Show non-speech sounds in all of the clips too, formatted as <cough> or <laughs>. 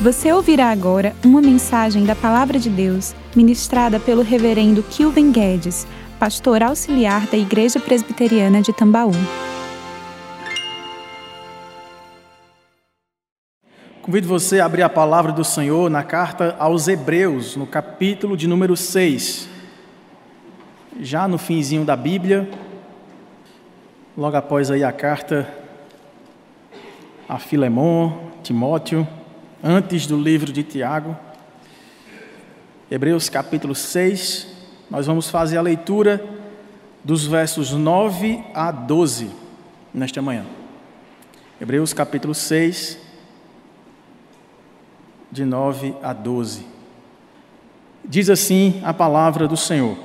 Você ouvirá agora uma mensagem da Palavra de Deus ministrada pelo Reverendo Kilven Guedes, pastor auxiliar da Igreja Presbiteriana de Tambaú. Convido você a abrir a palavra do Senhor na carta aos Hebreus, no capítulo de número 6. Já no finzinho da Bíblia, logo após aí a carta a Filemon, Timóteo antes do livro de Tiago, Hebreus capítulo 6, nós vamos fazer a leitura dos versos 9 a 12 nesta manhã. Hebreus capítulo 6, de 9 a 12. Diz assim a palavra do Senhor: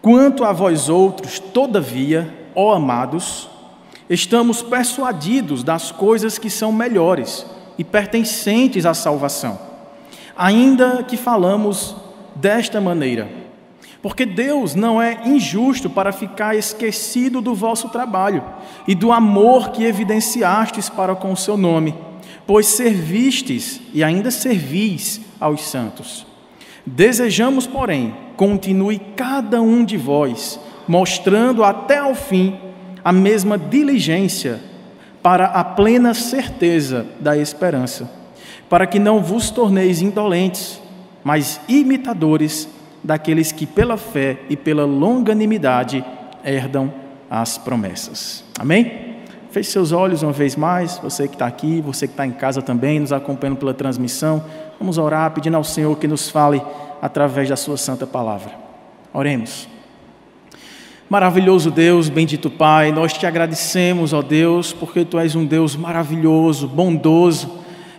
Quanto a vós outros, todavia, ó amados, estamos persuadidos das coisas que são melhores e pertencentes à salvação, ainda que falamos desta maneira. Porque Deus não é injusto para ficar esquecido do vosso trabalho e do amor que evidenciastes para com o seu nome, pois servistes e ainda servis aos santos. Desejamos, porém, continue cada um de vós, mostrando até ao fim a mesma diligência para a plena certeza da esperança, para que não vos torneis indolentes, mas imitadores daqueles que pela fé e pela longanimidade herdam as promessas. Amém? Feche seus olhos uma vez mais, você que está aqui, você que está em casa também, nos acompanhando pela transmissão. Vamos orar pedindo ao Senhor que nos fale através da Sua santa palavra. Oremos. Maravilhoso Deus, bendito Pai, nós te agradecemos, ó Deus, porque tu és um Deus maravilhoso, bondoso,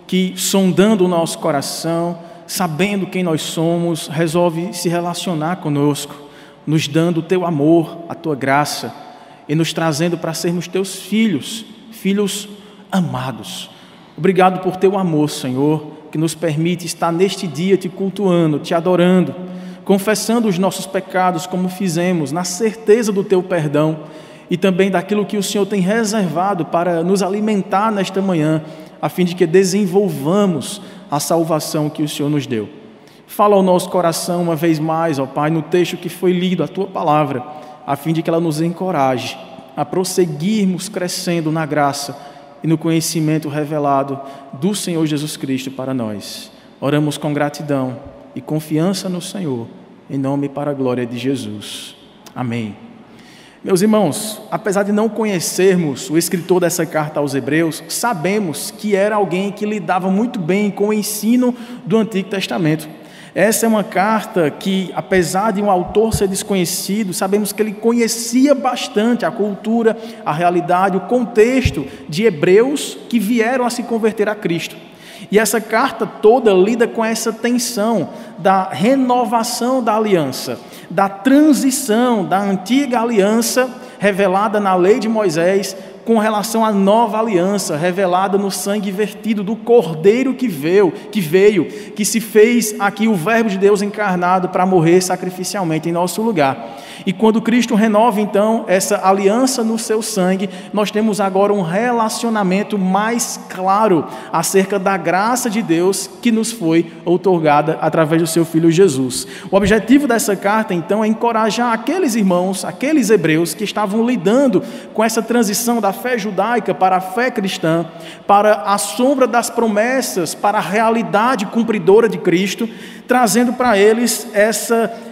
que sondando o nosso coração, sabendo quem nós somos, resolve se relacionar conosco, nos dando o teu amor, a tua graça e nos trazendo para sermos teus filhos, filhos amados. Obrigado por teu amor, Senhor, que nos permite estar neste dia te cultuando, te adorando confessando os nossos pecados, como fizemos, na certeza do teu perdão e também daquilo que o Senhor tem reservado para nos alimentar nesta manhã, a fim de que desenvolvamos a salvação que o Senhor nos deu. Fala ao nosso coração uma vez mais, ó Pai, no texto que foi lido, a tua palavra, a fim de que ela nos encoraje a prosseguirmos crescendo na graça e no conhecimento revelado do Senhor Jesus Cristo para nós. Oramos com gratidão e confiança no Senhor, em nome e para a glória de Jesus. Amém. Meus irmãos, apesar de não conhecermos o escritor dessa carta aos Hebreus, sabemos que era alguém que lidava muito bem com o ensino do Antigo Testamento. Essa é uma carta que, apesar de um autor ser desconhecido, sabemos que ele conhecia bastante a cultura, a realidade, o contexto de hebreus que vieram a se converter a Cristo. E essa carta toda lida com essa tensão da renovação da aliança, da transição da antiga aliança revelada na lei de Moisés com relação à nova aliança revelada no sangue vertido do Cordeiro que veio, que veio, que se fez aqui o Verbo de Deus encarnado para morrer sacrificialmente em nosso lugar. E quando Cristo renova então essa aliança no seu sangue, nós temos agora um relacionamento mais claro acerca da graça de Deus que nos foi outorgada através do seu filho Jesus. O objetivo dessa carta então é encorajar aqueles irmãos, aqueles hebreus que estavam lidando com essa transição da fé judaica para a fé cristã, para a sombra das promessas, para a realidade cumpridora de Cristo, trazendo para eles essa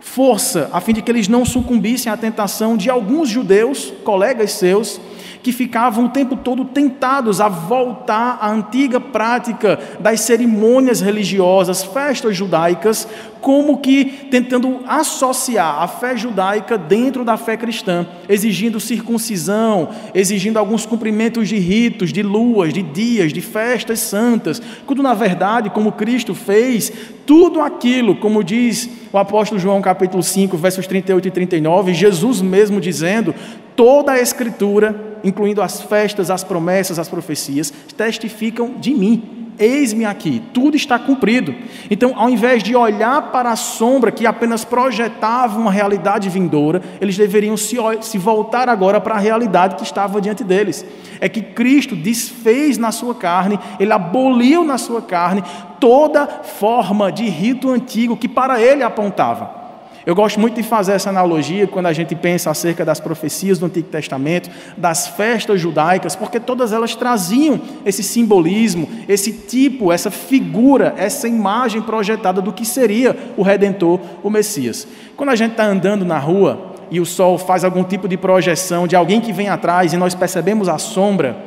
força, a fim de que eles não sucumbissem à tentação de alguns judeus, colegas seus, que ficavam o tempo todo tentados a voltar à antiga prática das cerimônias religiosas, festas judaicas, como que tentando associar a fé judaica dentro da fé cristã, exigindo circuncisão, exigindo alguns cumprimentos de ritos, de luas, de dias, de festas santas, quando na verdade, como Cristo fez, tudo aquilo, como diz o apóstolo João capítulo 5, versos 38 e 39, Jesus mesmo dizendo, toda a escritura incluindo as festas, as promessas, as profecias, testificam de mim. Eis-me aqui, tudo está cumprido. Então, ao invés de olhar para a sombra que apenas projetava uma realidade vindoura, eles deveriam se, se voltar agora para a realidade que estava diante deles. É que Cristo desfez na sua carne, ele aboliu na sua carne toda forma de rito antigo que para ele apontava. Eu gosto muito de fazer essa analogia quando a gente pensa acerca das profecias do Antigo Testamento, das festas judaicas, porque todas elas traziam esse simbolismo, esse tipo, essa figura, essa imagem projetada do que seria o Redentor, o Messias. Quando a gente está andando na rua e o sol faz algum tipo de projeção de alguém que vem atrás e nós percebemos a sombra,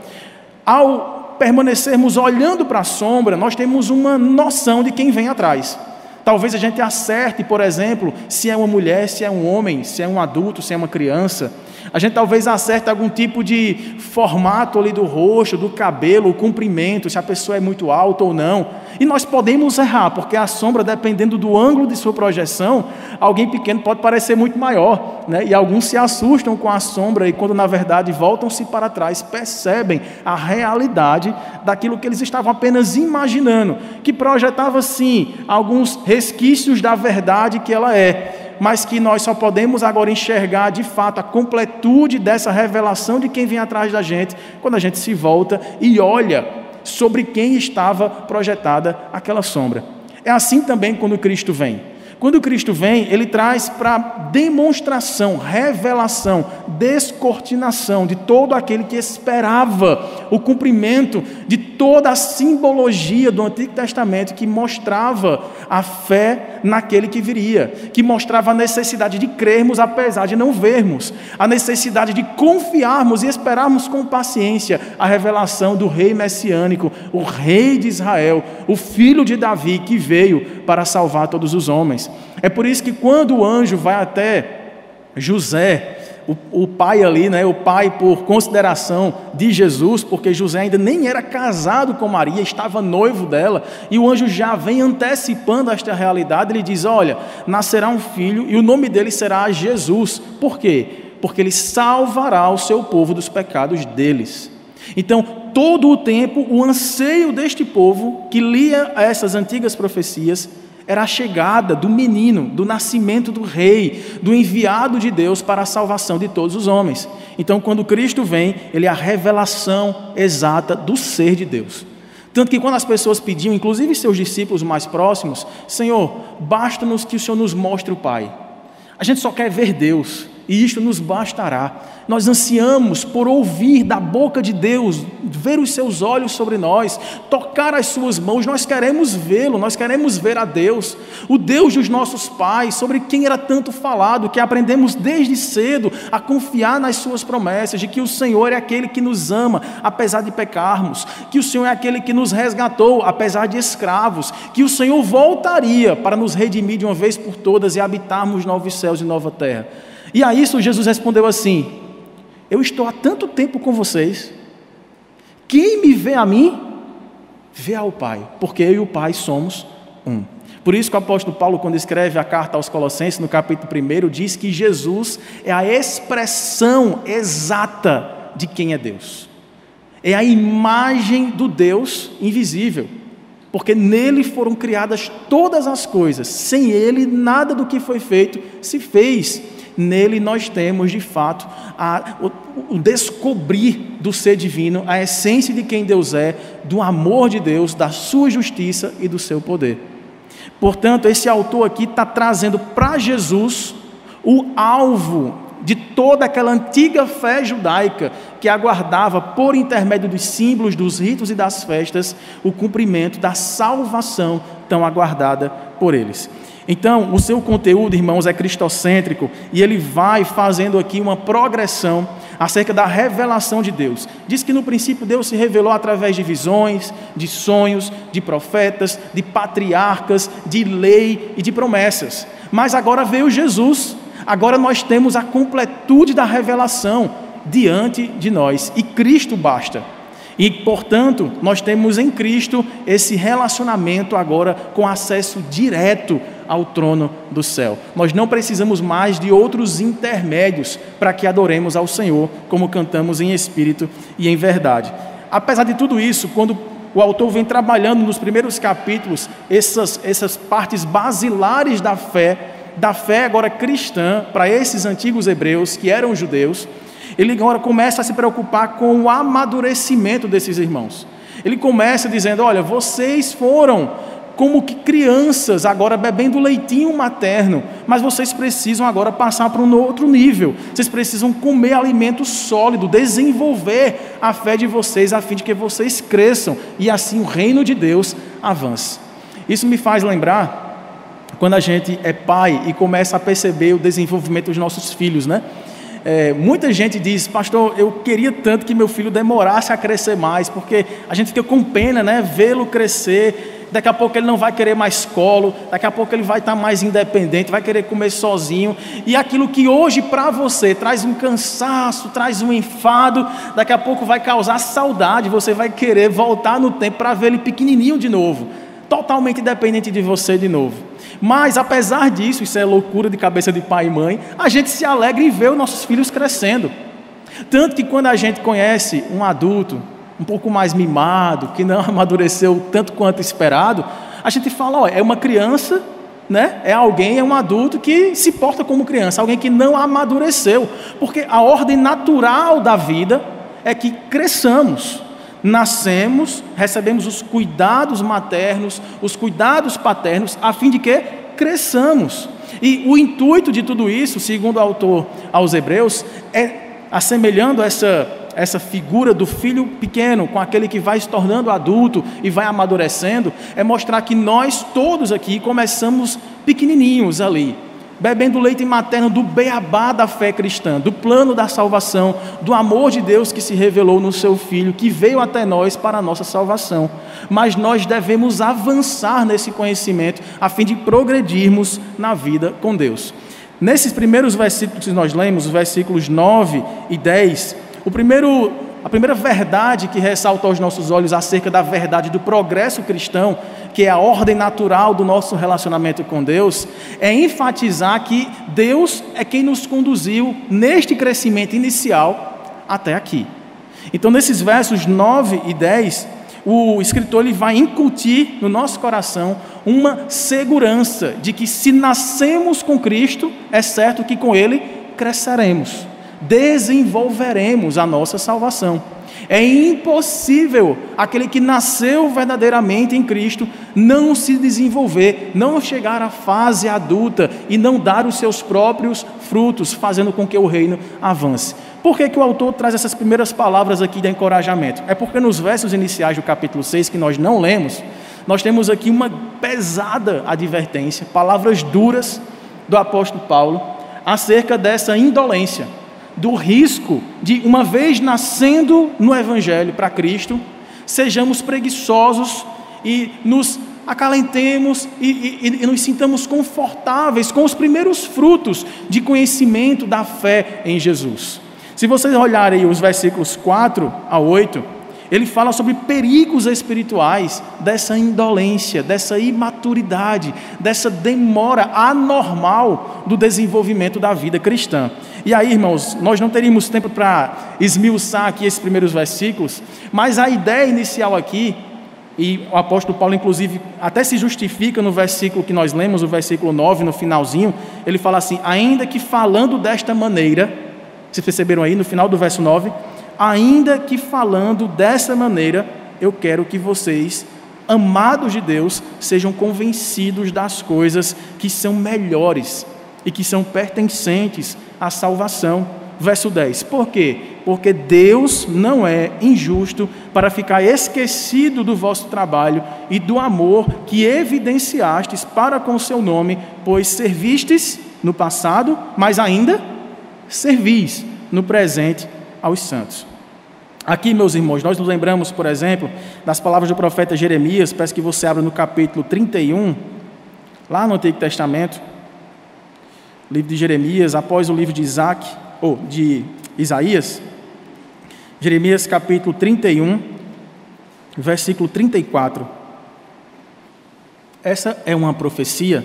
ao permanecermos olhando para a sombra, nós temos uma noção de quem vem atrás. Talvez a gente acerte, por exemplo, se é uma mulher, se é um homem, se é um adulto, se é uma criança. A gente talvez acerte algum tipo de formato ali do rosto, do cabelo, o comprimento, se a pessoa é muito alta ou não. E nós podemos errar, porque a sombra, dependendo do ângulo de sua projeção, alguém pequeno pode parecer muito maior. Né? E alguns se assustam com a sombra e, quando na verdade voltam-se para trás, percebem a realidade daquilo que eles estavam apenas imaginando, que projetava sim alguns resquícios da verdade que ela é mas que nós só podemos agora enxergar de fato a completude dessa revelação de quem vem atrás da gente quando a gente se volta e olha sobre quem estava projetada aquela sombra. É assim também quando Cristo vem. Quando Cristo vem, ele traz para demonstração, revelação, descortinação de todo aquele que esperava o cumprimento de toda a simbologia do Antigo Testamento que mostrava a fé naquele que viria, que mostrava a necessidade de crermos apesar de não vermos, a necessidade de confiarmos e esperarmos com paciência a revelação do rei messiânico, o rei de Israel, o filho de Davi que veio para salvar todos os homens. É por isso que quando o anjo vai até José, o, o, pai ali, né, o pai por consideração de Jesus, porque José ainda nem era casado com Maria, estava noivo dela, e o anjo já vem antecipando esta realidade, ele diz: Olha, nascerá um filho e o nome dele será Jesus. Por quê? Porque ele salvará o seu povo dos pecados deles. Então, todo o tempo, o anseio deste povo que lia essas antigas profecias era a chegada do menino, do nascimento do rei, do enviado de Deus para a salvação de todos os homens. Então, quando Cristo vem, ele é a revelação exata do ser de Deus. Tanto que quando as pessoas pediam, inclusive seus discípulos mais próximos, Senhor, basta-nos que o Senhor nos mostre o Pai. A gente só quer ver Deus e isto nos bastará. Nós ansiamos por ouvir da boca de Deus, ver os seus olhos sobre nós, tocar as suas mãos, nós queremos vê-lo, nós queremos ver a Deus, o Deus dos nossos pais, sobre quem era tanto falado, que aprendemos desde cedo a confiar nas suas promessas, de que o Senhor é aquele que nos ama, apesar de pecarmos, que o Senhor é aquele que nos resgatou, apesar de escravos, que o Senhor voltaria para nos redimir de uma vez por todas e habitarmos novos céus e nova terra. E a isso Jesus respondeu assim: Eu estou há tanto tempo com vocês, quem me vê a mim, vê ao Pai, porque eu e o Pai somos um. Por isso que o apóstolo Paulo, quando escreve a carta aos Colossenses, no capítulo 1, diz que Jesus é a expressão exata de quem é Deus. É a imagem do Deus invisível. Porque nele foram criadas todas as coisas. Sem ele, nada do que foi feito se fez. Nele nós temos, de fato, a, o, o descobrir do ser divino, a essência de quem Deus é, do amor de Deus, da sua justiça e do seu poder. Portanto, esse autor aqui está trazendo para Jesus o alvo de toda aquela antiga fé judaica que aguardava, por intermédio dos símbolos, dos ritos e das festas, o cumprimento da salvação tão aguardada por eles. Então, o seu conteúdo, irmãos, é cristocêntrico e ele vai fazendo aqui uma progressão acerca da revelação de Deus. Diz que no princípio Deus se revelou através de visões, de sonhos, de profetas, de patriarcas, de lei e de promessas. Mas agora veio Jesus, agora nós temos a completude da revelação diante de nós e Cristo basta. E, portanto, nós temos em Cristo esse relacionamento agora com acesso direto ao trono do céu. Nós não precisamos mais de outros intermédios para que adoremos ao Senhor, como cantamos em espírito e em verdade. Apesar de tudo isso, quando o autor vem trabalhando nos primeiros capítulos essas, essas partes basilares da fé, da fé agora cristã, para esses antigos hebreus que eram judeus. Ele agora começa a se preocupar com o amadurecimento desses irmãos. Ele começa dizendo: Olha, vocês foram como que crianças agora bebendo leitinho materno, mas vocês precisam agora passar para um outro nível. Vocês precisam comer alimento sólido, desenvolver a fé de vocês a fim de que vocês cresçam e assim o reino de Deus avance. Isso me faz lembrar quando a gente é pai e começa a perceber o desenvolvimento dos nossos filhos, né? É, muita gente diz, pastor, eu queria tanto que meu filho demorasse a crescer mais, porque a gente fica com pena, né? Vê-lo crescer, daqui a pouco ele não vai querer mais colo, daqui a pouco ele vai estar mais independente, vai querer comer sozinho, e aquilo que hoje para você traz um cansaço, traz um enfado, daqui a pouco vai causar saudade, você vai querer voltar no tempo para ver ele pequenininho de novo, totalmente independente de você de novo. Mas, apesar disso, isso é loucura de cabeça de pai e mãe, a gente se alegra em ver os nossos filhos crescendo. Tanto que quando a gente conhece um adulto um pouco mais mimado, que não <laughs> amadureceu tanto quanto esperado, a gente fala, ó, é uma criança, né? É alguém, é um adulto que se porta como criança, alguém que não amadureceu, porque a ordem natural da vida é que cresçamos nascemos, recebemos os cuidados maternos, os cuidados paternos, a fim de que cresçamos. E o intuito de tudo isso, segundo o autor aos Hebreus, é assemelhando essa essa figura do filho pequeno com aquele que vai se tornando adulto e vai amadurecendo, é mostrar que nós todos aqui começamos pequenininhos ali, bebendo leite materno do beabá da fé cristã, do plano da salvação, do amor de Deus que se revelou no seu Filho, que veio até nós para a nossa salvação. Mas nós devemos avançar nesse conhecimento a fim de progredirmos na vida com Deus. Nesses primeiros versículos que nós lemos, os versículos 9 e 10, o primeiro a primeira verdade que ressalta aos nossos olhos acerca da verdade do progresso cristão, que é a ordem natural do nosso relacionamento com Deus, é enfatizar que Deus é quem nos conduziu neste crescimento inicial até aqui. Então, nesses versos 9 e 10, o escritor ele vai incutir no nosso coração uma segurança de que se nascemos com Cristo, é certo que com Ele cresceremos desenvolveremos a nossa salvação. É impossível aquele que nasceu verdadeiramente em Cristo não se desenvolver, não chegar à fase adulta e não dar os seus próprios frutos, fazendo com que o reino avance. Por que, que o autor traz essas primeiras palavras aqui de encorajamento? É porque nos versos iniciais do capítulo 6, que nós não lemos, nós temos aqui uma pesada advertência, palavras duras do apóstolo Paulo acerca dessa indolência do risco de, uma vez nascendo no Evangelho para Cristo, sejamos preguiçosos e nos acalentemos e, e, e, nos sintamos confortáveis com os primeiros frutos de conhecimento da fé em Jesus. Se vocês olharem os versículos 4 a 8, ele fala sobre perigos espirituais dessa indolência, dessa imaturidade, dessa demora anormal do desenvolvimento da vida cristã. E aí, irmãos, nós não teríamos tempo para esmiuçar aqui esses primeiros versículos, mas a ideia inicial aqui, e o apóstolo Paulo, inclusive, até se justifica no versículo que nós lemos, o versículo 9, no finalzinho, ele fala assim: ainda que falando desta maneira, vocês perceberam aí no final do verso 9, ainda que falando dessa maneira, eu quero que vocês, amados de Deus, sejam convencidos das coisas que são melhores e que são pertencentes à salvação. Verso 10. Por quê? Porque Deus não é injusto para ficar esquecido do vosso trabalho e do amor que evidenciastes para com o seu nome, pois servistes no passado, mas ainda servis no presente aos santos. Aqui, meus irmãos, nós nos lembramos, por exemplo, das palavras do profeta Jeremias, peço que você abra no capítulo 31, lá no Antigo Testamento livro de Jeremias, após o livro de Isaac, ou de Isaías, Jeremias capítulo 31, versículo 34. Essa é uma profecia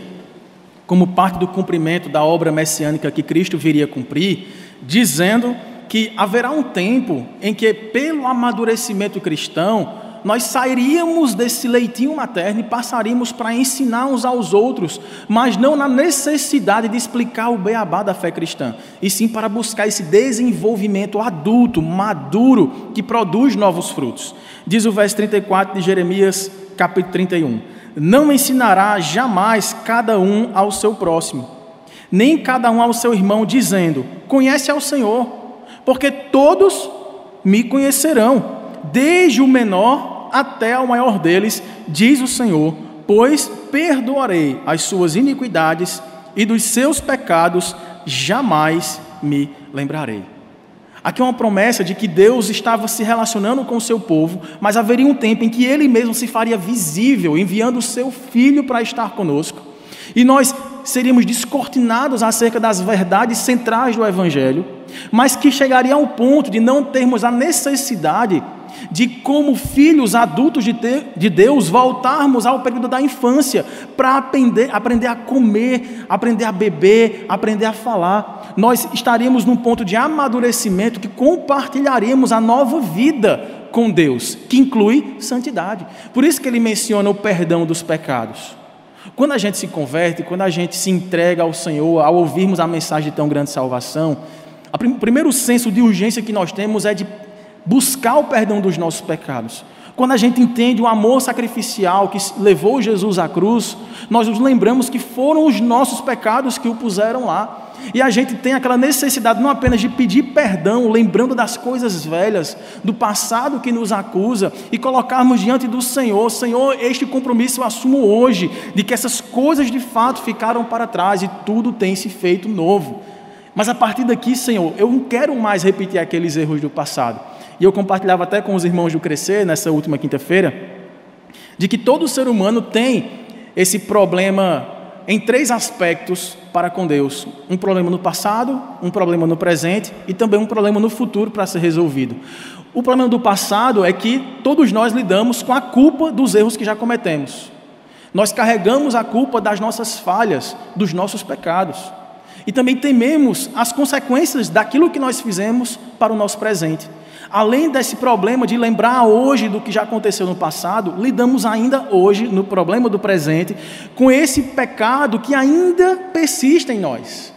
como parte do cumprimento da obra messiânica que Cristo viria cumprir, dizendo que haverá um tempo em que, pelo amadurecimento cristão, nós sairíamos desse leitinho materno e passaríamos para ensinar uns aos outros, mas não na necessidade de explicar o beabá da fé cristã, e sim para buscar esse desenvolvimento adulto, maduro, que produz novos frutos. Diz o verso 34 de Jeremias, capítulo 31: Não ensinará jamais cada um ao seu próximo, nem cada um ao seu irmão, dizendo: Conhece ao Senhor, porque todos me conhecerão, desde o menor até o maior deles, diz o Senhor, pois perdoarei as suas iniquidades e dos seus pecados jamais me lembrarei. Aqui é uma promessa de que Deus estava se relacionando com o seu povo, mas haveria um tempo em que ele mesmo se faria visível, enviando o seu filho para estar conosco. E nós seríamos descortinados acerca das verdades centrais do evangelho, mas que chegaria ao ponto de não termos a necessidade de, como filhos adultos de, ter, de Deus, voltarmos ao período da infância para aprender, aprender a comer, aprender a beber, aprender a falar. Nós estaríamos num ponto de amadurecimento que compartilharemos a nova vida com Deus, que inclui santidade. Por isso que ele menciona o perdão dos pecados. Quando a gente se converte, quando a gente se entrega ao Senhor, ao ouvirmos a mensagem de tão grande salvação, o primeiro senso de urgência que nós temos é de buscar o perdão dos nossos pecados. Quando a gente entende o amor sacrificial que levou Jesus à cruz, nós nos lembramos que foram os nossos pecados que o puseram lá. E a gente tem aquela necessidade não apenas de pedir perdão, lembrando das coisas velhas, do passado que nos acusa, e colocarmos diante do Senhor: Senhor, este compromisso eu assumo hoje, de que essas coisas de fato ficaram para trás e tudo tem se feito novo. Mas a partir daqui, Senhor, eu não quero mais repetir aqueles erros do passado. E eu compartilhava até com os irmãos do Crescer, nessa última quinta-feira, de que todo ser humano tem esse problema em três aspectos para com Deus: um problema no passado, um problema no presente e também um problema no futuro para ser resolvido. O problema do passado é que todos nós lidamos com a culpa dos erros que já cometemos. Nós carregamos a culpa das nossas falhas, dos nossos pecados. E também tememos as consequências daquilo que nós fizemos para o nosso presente. Além desse problema de lembrar hoje do que já aconteceu no passado, lidamos ainda hoje, no problema do presente, com esse pecado que ainda persiste em nós.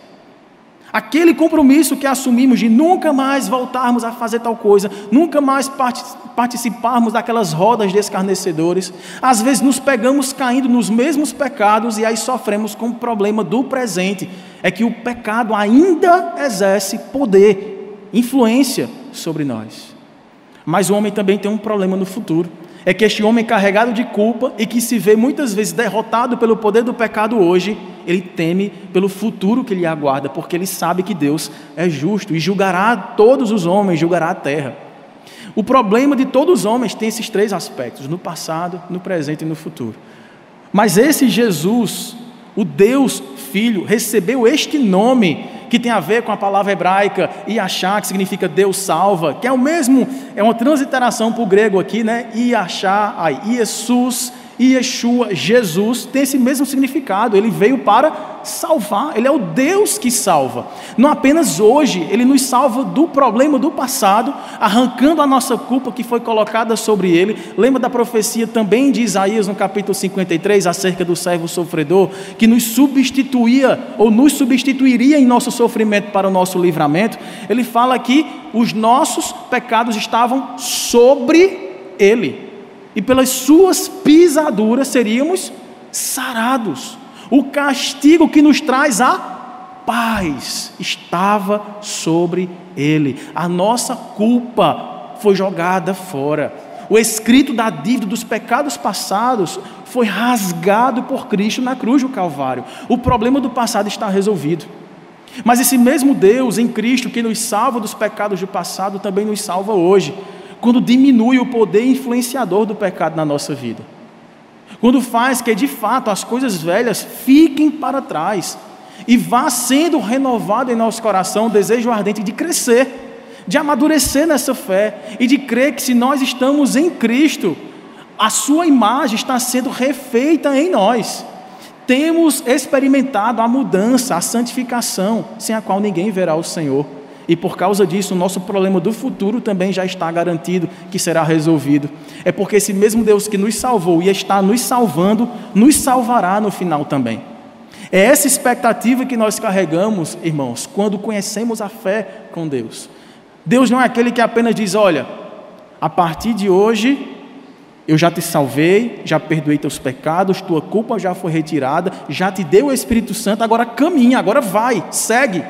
Aquele compromisso que assumimos de nunca mais voltarmos a fazer tal coisa, nunca mais participarmos daquelas rodas de escarnecedores, às vezes nos pegamos caindo nos mesmos pecados e aí sofremos com o problema do presente. É que o pecado ainda exerce poder, influência sobre nós. Mas o homem também tem um problema no futuro. É que este homem carregado de culpa e que se vê muitas vezes derrotado pelo poder do pecado hoje, ele teme pelo futuro que lhe aguarda, porque ele sabe que Deus é justo e julgará todos os homens, julgará a terra. O problema de todos os homens tem esses três aspectos: no passado, no presente e no futuro. Mas esse Jesus, o Deus Filho, recebeu este nome que tem a ver com a palavra hebraica Iachá, que significa Deus salva, que é o mesmo, é uma transliteração para o grego aqui, né? Iachá, ai, Jesus Yeshua, Jesus, tem esse mesmo significado. Ele veio para salvar, ele é o Deus que salva. Não apenas hoje, ele nos salva do problema do passado, arrancando a nossa culpa que foi colocada sobre ele. Lembra da profecia também de Isaías no capítulo 53 acerca do servo sofredor, que nos substituía ou nos substituiria em nosso sofrimento para o nosso livramento? Ele fala que os nossos pecados estavam sobre ele e pelas suas pisaduras seríamos sarados. O castigo que nos traz a paz estava sobre ele. A nossa culpa foi jogada fora. O escrito da dívida dos pecados passados foi rasgado por Cristo na cruz do Calvário. O problema do passado está resolvido. Mas esse mesmo Deus em Cristo que nos salva dos pecados do passado também nos salva hoje quando diminui o poder influenciador do pecado na nossa vida. Quando faz que de fato as coisas velhas fiquem para trás e vá sendo renovado em nosso coração o desejo ardente de crescer, de amadurecer nessa fé e de crer que se nós estamos em Cristo, a sua imagem está sendo refeita em nós. Temos experimentado a mudança, a santificação, sem a qual ninguém verá o Senhor. E por causa disso, o nosso problema do futuro também já está garantido que será resolvido. é porque esse mesmo Deus que nos salvou e está nos salvando, nos salvará no final também. É essa expectativa que nós carregamos, irmãos, quando conhecemos a fé com Deus. Deus não é aquele que apenas diz: olha, a partir de hoje eu já te salvei, já perdoei teus pecados, tua culpa já foi retirada, já te deu o Espírito Santo, agora caminha, agora vai, segue.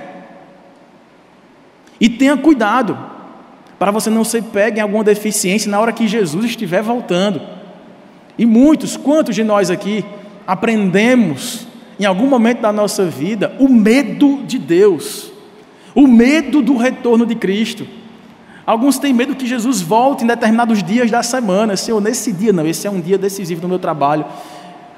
E tenha cuidado, para você não ser pego em alguma deficiência na hora que Jesus estiver voltando. E muitos, quantos de nós aqui aprendemos em algum momento da nossa vida o medo de Deus, o medo do retorno de Cristo. Alguns têm medo que Jesus volte em determinados dias da semana. Senhor, nesse dia não, esse é um dia decisivo no meu trabalho.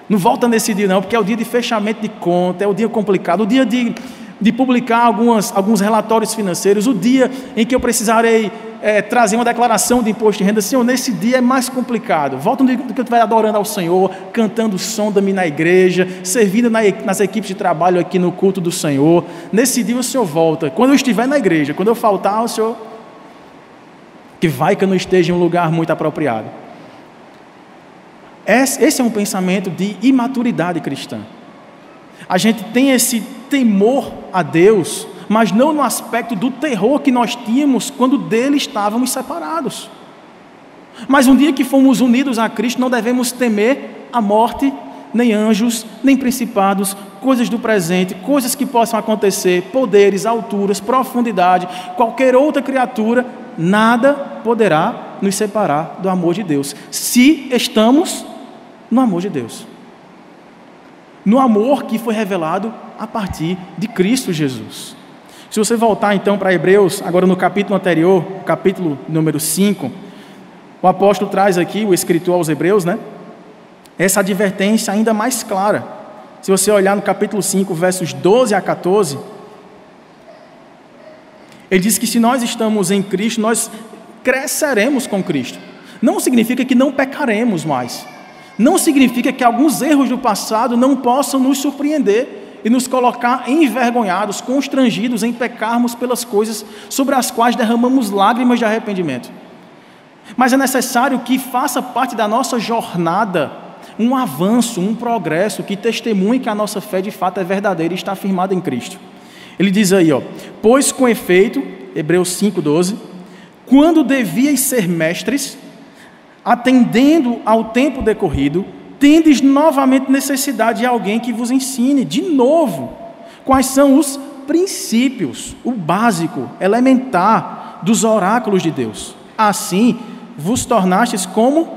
Não volta nesse dia não, porque é o dia de fechamento de conta, é o dia complicado, o dia de, de publicar algumas, alguns relatórios financeiros, o dia em que eu precisarei é, trazer uma declaração de imposto de renda, Senhor, nesse dia é mais complicado. Volta no dia que eu estiver adorando ao Senhor, cantando minha na igreja, servindo na, nas equipes de trabalho aqui no culto do Senhor. Nesse dia o Senhor volta. Quando eu estiver na igreja, quando eu faltar, o Senhor. Que vai que eu não esteja em um lugar muito apropriado. Esse é um pensamento de imaturidade cristã. A gente tem esse temor a Deus mas não no aspecto do terror que nós tínhamos quando dele estávamos separados. Mas um dia que fomos unidos a Cristo, não devemos temer a morte, nem anjos, nem principados, coisas do presente, coisas que possam acontecer, poderes, alturas, profundidade, qualquer outra criatura, nada poderá nos separar do amor de Deus, se estamos no amor de Deus. No amor que foi revelado a partir de Cristo Jesus. Se você voltar então para Hebreus, agora no capítulo anterior, capítulo número 5, o apóstolo traz aqui, o escritor aos Hebreus, né? Essa advertência ainda mais clara. Se você olhar no capítulo 5, versos 12 a 14, ele diz que se nós estamos em Cristo, nós cresceremos com Cristo. Não significa que não pecaremos mais. Não significa que alguns erros do passado não possam nos surpreender e nos colocar envergonhados, constrangidos em pecarmos pelas coisas sobre as quais derramamos lágrimas de arrependimento. Mas é necessário que faça parte da nossa jornada um avanço, um progresso que testemunhe que a nossa fé de fato é verdadeira e está firmada em Cristo. Ele diz aí, ó, pois com efeito, Hebreus 5:12, quando devias ser mestres, atendendo ao tempo decorrido, tendes novamente necessidade de alguém que vos ensine de novo quais são os princípios, o básico, elementar dos oráculos de Deus. Assim, vos tornastes como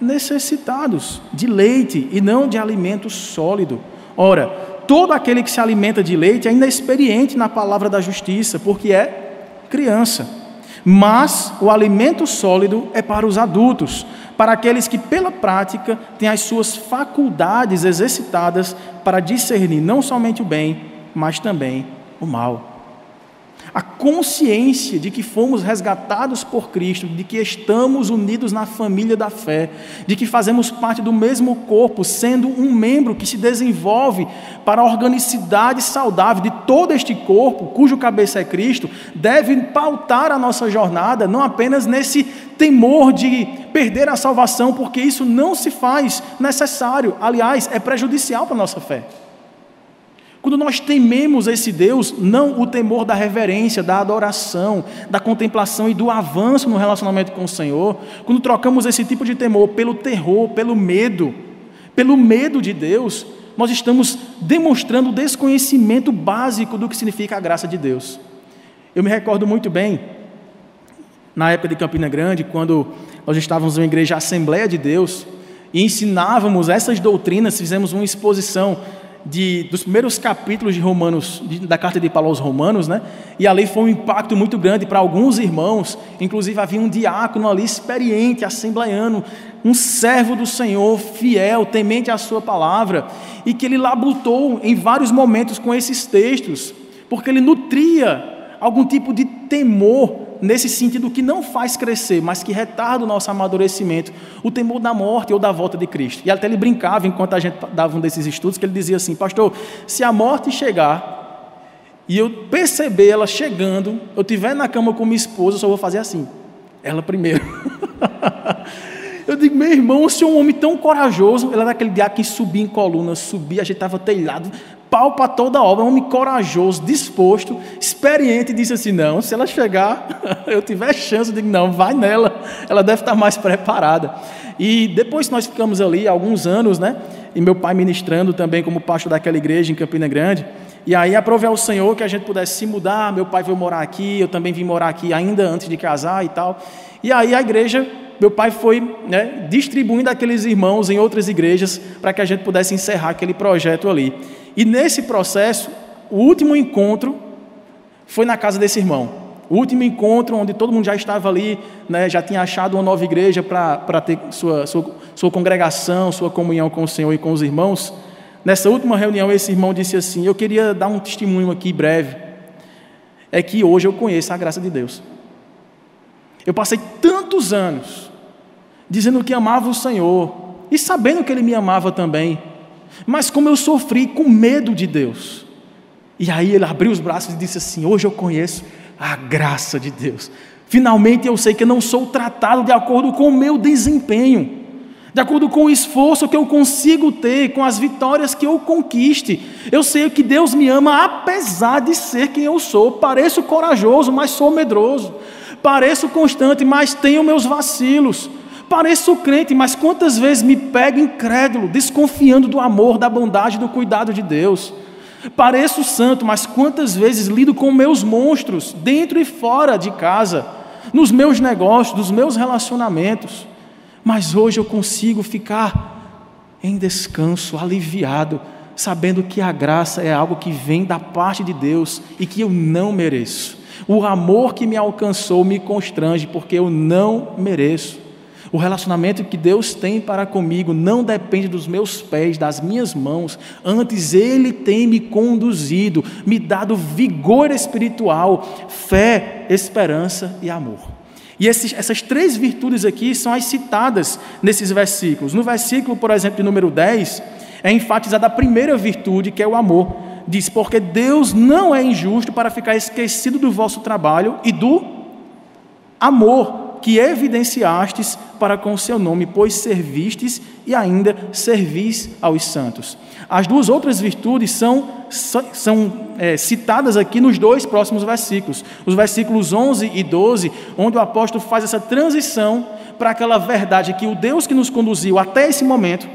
necessitados de leite e não de alimento sólido. Ora, todo aquele que se alimenta de leite é inexperiente na palavra da justiça, porque é criança. Mas o alimento sólido é para os adultos, para aqueles que, pela prática, têm as suas faculdades exercitadas para discernir não somente o bem, mas também o mal a consciência de que fomos resgatados por Cristo, de que estamos unidos na família da fé, de que fazemos parte do mesmo corpo, sendo um membro que se desenvolve para a organicidade saudável de todo este corpo, cujo cabeça é Cristo, deve pautar a nossa jornada, não apenas nesse temor de perder a salvação, porque isso não se faz necessário, aliás, é prejudicial para a nossa fé. Quando nós tememos esse Deus, não o temor da reverência, da adoração, da contemplação e do avanço no relacionamento com o Senhor, quando trocamos esse tipo de temor pelo terror, pelo medo, pelo medo de Deus, nós estamos demonstrando o desconhecimento básico do que significa a graça de Deus. Eu me recordo muito bem, na época de Campina Grande, quando nós estávamos na igreja Assembleia de Deus e ensinávamos essas doutrinas, fizemos uma exposição de, dos primeiros capítulos de Romanos, de, da carta de Paulo aos Romanos, né? E ali foi um impacto muito grande para alguns irmãos. Inclusive havia um diácono ali experiente, assembleiano, um servo do Senhor, fiel, temente à sua palavra, e que ele labutou em vários momentos com esses textos, porque ele nutria algum tipo de temor nesse sentido que não faz crescer, mas que retarda o nosso amadurecimento, o temor da morte ou da volta de Cristo. E até ele brincava enquanto a gente dava um desses estudos, que ele dizia assim: Pastor, se a morte chegar e eu perceber ela chegando, eu estiver na cama com minha esposa, eu só vou fazer assim, ela primeiro. <laughs> eu digo, meu irmão, senhor é um homem tão corajoso. Ele era aquele dia que subia em coluna, subia, a gente estava telhado, pau para toda a obra, um homem corajoso, disposto, experiente, e disse assim: não, se ela chegar, <laughs> eu tiver chance, eu digo, não, vai nela, ela deve estar mais preparada. E depois nós ficamos ali alguns anos, né? E meu pai ministrando também como pastor daquela igreja em Campina Grande. E aí aprovei ao Senhor que a gente pudesse se mudar. Meu pai veio morar aqui, eu também vim morar aqui ainda antes de casar e tal. E aí a igreja, meu pai foi né, distribuindo aqueles irmãos em outras igrejas para que a gente pudesse encerrar aquele projeto ali. E nesse processo, o último encontro foi na casa desse irmão. O último encontro, onde todo mundo já estava ali, né, já tinha achado uma nova igreja para ter sua, sua, sua congregação, sua comunhão com o Senhor e com os irmãos. Nessa última reunião, esse irmão disse assim: Eu queria dar um testemunho aqui breve. É que hoje eu conheço a graça de Deus. Eu passei tantos anos dizendo que amava o Senhor e sabendo que Ele me amava também, mas como eu sofri com medo de Deus. E aí ele abriu os braços e disse assim: Hoje eu conheço a graça de Deus. Finalmente eu sei que eu não sou tratado de acordo com o meu desempenho, de acordo com o esforço que eu consigo ter, com as vitórias que eu conquiste. Eu sei que Deus me ama apesar de ser quem eu sou. Pareço corajoso, mas sou medroso. Pareço constante, mas tenho meus vacilos. Pareço crente, mas quantas vezes me pego incrédulo, desconfiando do amor, da bondade, do cuidado de Deus. Pareço santo, mas quantas vezes lido com meus monstros, dentro e fora de casa, nos meus negócios, nos meus relacionamentos. Mas hoje eu consigo ficar em descanso, aliviado, sabendo que a graça é algo que vem da parte de Deus e que eu não mereço. O amor que me alcançou me constrange, porque eu não mereço. O relacionamento que Deus tem para comigo não depende dos meus pés, das minhas mãos. Antes, Ele tem me conduzido, me dado vigor espiritual, fé, esperança e amor. E esses, essas três virtudes aqui são as citadas nesses versículos. No versículo, por exemplo, número 10, é enfatizada a primeira virtude, que é o amor. Diz: Porque Deus não é injusto para ficar esquecido do vosso trabalho e do amor que evidenciastes para com o seu nome, pois servistes e ainda servis aos santos. As duas outras virtudes são, são é, citadas aqui nos dois próximos versículos, os versículos 11 e 12, onde o apóstolo faz essa transição para aquela verdade que o Deus que nos conduziu até esse momento,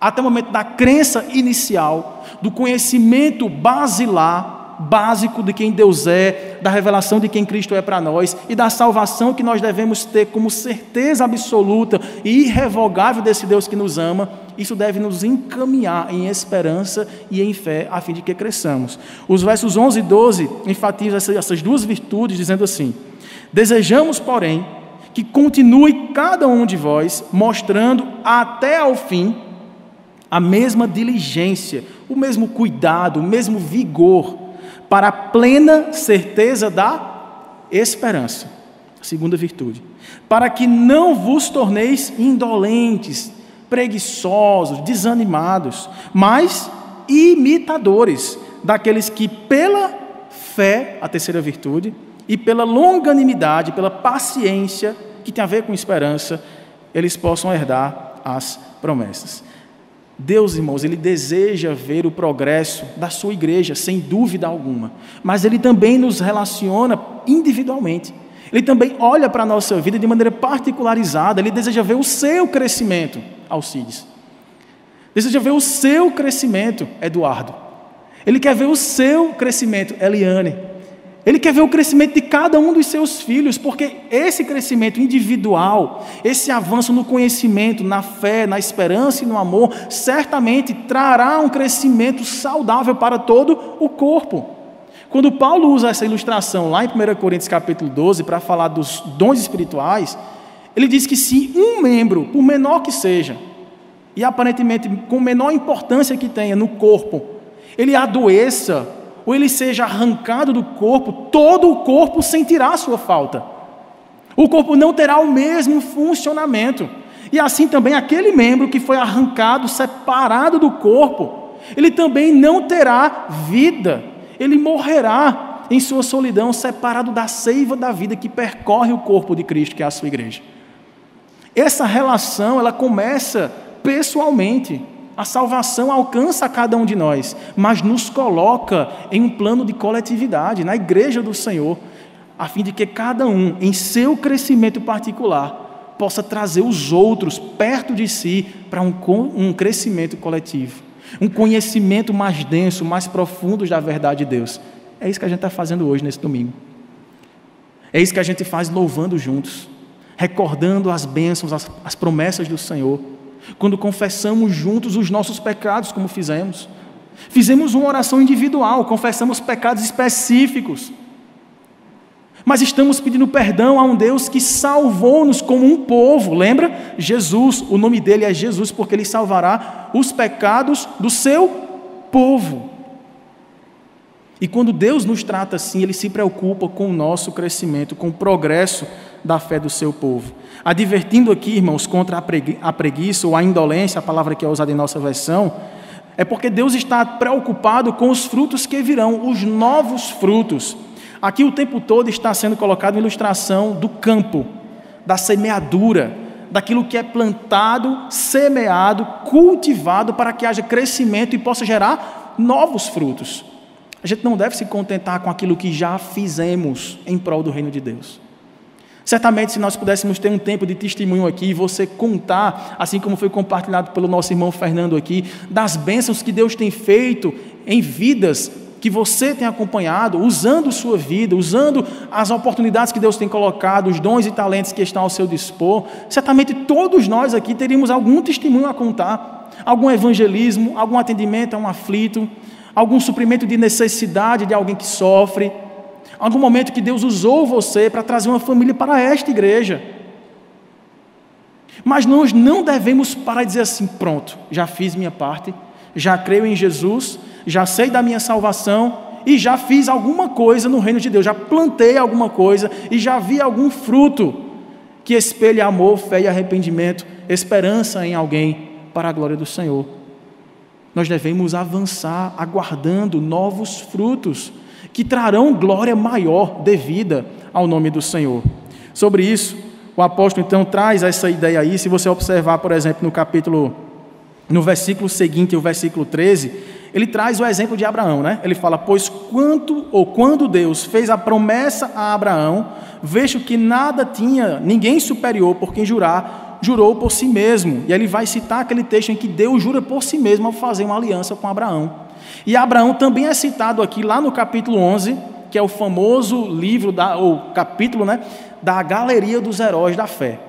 até o momento da crença inicial, do conhecimento basilar, básico de quem Deus é, da revelação de quem Cristo é para nós e da salvação que nós devemos ter como certeza absoluta e irrevogável desse Deus que nos ama, isso deve nos encaminhar em esperança e em fé, a fim de que cresçamos. Os versos 11 e 12 enfatizam essas duas virtudes, dizendo assim: Desejamos, porém, que continue cada um de vós mostrando até ao fim a mesma diligência, o mesmo cuidado, o mesmo vigor para a plena certeza da esperança. Segunda virtude. Para que não vos torneis indolentes, preguiçosos, desanimados, mas imitadores daqueles que pela fé, a terceira virtude, e pela longanimidade, pela paciência, que tem a ver com esperança, eles possam herdar as promessas. Deus, irmãos, Ele deseja ver o progresso da sua igreja, sem dúvida alguma, mas Ele também nos relaciona individualmente. Ele também olha para a nossa vida de maneira particularizada, Ele deseja ver o seu crescimento, Alcides. Deseja ver o seu crescimento, Eduardo. Ele quer ver o seu crescimento, Eliane. Ele quer ver o crescimento de cada um dos seus filhos, porque esse crescimento individual, esse avanço no conhecimento, na fé, na esperança e no amor, certamente trará um crescimento saudável para todo o corpo. Quando Paulo usa essa ilustração lá em 1 Coríntios capítulo 12 para falar dos dons espirituais, ele diz que se um membro, por menor que seja, e aparentemente com menor importância que tenha no corpo, ele adoeça ou ele seja arrancado do corpo, todo o corpo sentirá a sua falta. O corpo não terá o mesmo funcionamento. E assim também aquele membro que foi arrancado, separado do corpo, ele também não terá vida. Ele morrerá em sua solidão, separado da seiva da vida que percorre o corpo de Cristo, que é a sua igreja. Essa relação, ela começa pessoalmente. A salvação alcança cada um de nós, mas nos coloca em um plano de coletividade, na igreja do Senhor, a fim de que cada um, em seu crescimento particular, possa trazer os outros perto de si para um, um crescimento coletivo, um conhecimento mais denso, mais profundo da verdade de Deus. É isso que a gente está fazendo hoje, nesse domingo. É isso que a gente faz louvando juntos, recordando as bênçãos, as, as promessas do Senhor quando confessamos juntos os nossos pecados, como fizemos. Fizemos uma oração individual, confessamos pecados específicos. Mas estamos pedindo perdão a um Deus que salvou-nos como um povo, lembra? Jesus, o nome dele é Jesus, porque ele salvará os pecados do seu povo. E quando Deus nos trata assim, ele se preocupa com o nosso crescimento, com o progresso da fé do seu povo. Advertindo aqui, irmãos, contra a preguiça ou a indolência, a palavra que é usada em nossa versão, é porque Deus está preocupado com os frutos que virão, os novos frutos. Aqui o tempo todo está sendo colocado a ilustração do campo, da semeadura, daquilo que é plantado, semeado, cultivado para que haja crescimento e possa gerar novos frutos. A gente não deve se contentar com aquilo que já fizemos em prol do reino de Deus. Certamente, se nós pudéssemos ter um tempo de testemunho aqui você contar, assim como foi compartilhado pelo nosso irmão Fernando aqui, das bênçãos que Deus tem feito em vidas que você tem acompanhado, usando sua vida, usando as oportunidades que Deus tem colocado, os dons e talentos que estão ao seu dispor, certamente todos nós aqui teríamos algum testemunho a contar, algum evangelismo, algum atendimento a um aflito, algum suprimento de necessidade de alguém que sofre algum momento que Deus usou você para trazer uma família para esta igreja. Mas nós não devemos parar de dizer assim: pronto, já fiz minha parte, já creio em Jesus, já sei da minha salvação e já fiz alguma coisa no reino de Deus, já plantei alguma coisa e já vi algum fruto que espelhe amor, fé e arrependimento, esperança em alguém para a glória do Senhor. Nós devemos avançar aguardando novos frutos que trarão glória maior devida ao nome do Senhor. Sobre isso, o apóstolo então traz essa ideia aí, se você observar, por exemplo, no capítulo, no versículo seguinte, o versículo 13, ele traz o exemplo de Abraão, né? Ele fala: Pois quanto ou quando Deus fez a promessa a Abraão, vejo que nada tinha ninguém superior por quem jurar, jurou por si mesmo. E ele vai citar aquele texto em que Deus jura por si mesmo ao fazer uma aliança com Abraão. E Abraão também é citado aqui lá no capítulo 11, que é o famoso livro, da, ou capítulo, né, da galeria dos heróis da fé.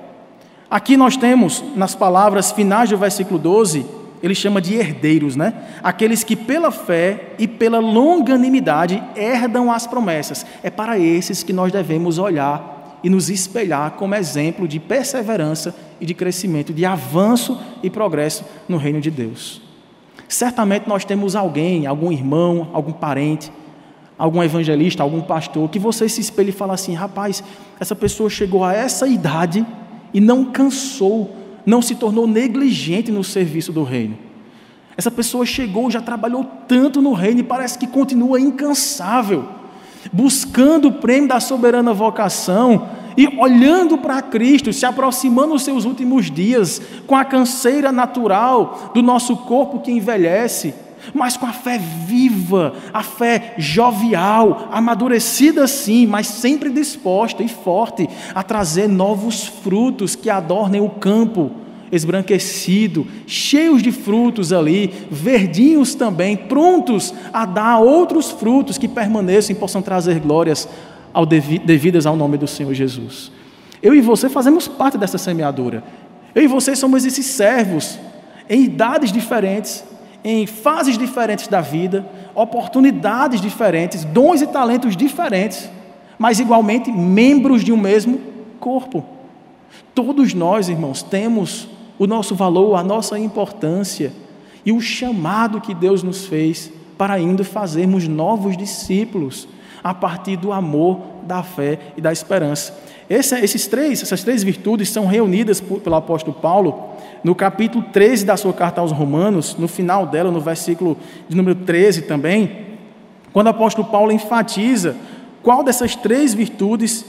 Aqui nós temos, nas palavras finais do versículo 12, ele chama de herdeiros, né? Aqueles que pela fé e pela longanimidade herdam as promessas. É para esses que nós devemos olhar e nos espelhar como exemplo de perseverança e de crescimento, de avanço e progresso no reino de Deus. Certamente nós temos alguém, algum irmão, algum parente, algum evangelista, algum pastor, que você se espelha e fala assim: rapaz, essa pessoa chegou a essa idade e não cansou, não se tornou negligente no serviço do reino. Essa pessoa chegou, já trabalhou tanto no reino e parece que continua incansável, buscando o prêmio da soberana vocação, e olhando para Cristo, se aproximando dos seus últimos dias, com a canseira natural do nosso corpo que envelhece, mas com a fé viva, a fé jovial, amadurecida sim, mas sempre disposta e forte a trazer novos frutos que adornem o campo esbranquecido, cheios de frutos ali, verdinhos também, prontos a dar outros frutos que permaneçam e possam trazer glórias ao devidas ao nome do Senhor Jesus. Eu e você fazemos parte dessa semeadura. Eu e você somos esses servos em idades diferentes, em fases diferentes da vida, oportunidades diferentes, dons e talentos diferentes, mas igualmente membros de um mesmo corpo. Todos nós, irmãos, temos o nosso valor, a nossa importância e o chamado que Deus nos fez para indo fazermos novos discípulos a partir do amor, da fé e da esperança. Esse, esses três, essas três virtudes são reunidas por, pelo apóstolo Paulo no capítulo 13 da sua carta aos Romanos, no final dela, no versículo de número 13 também, quando o apóstolo Paulo enfatiza qual dessas três virtudes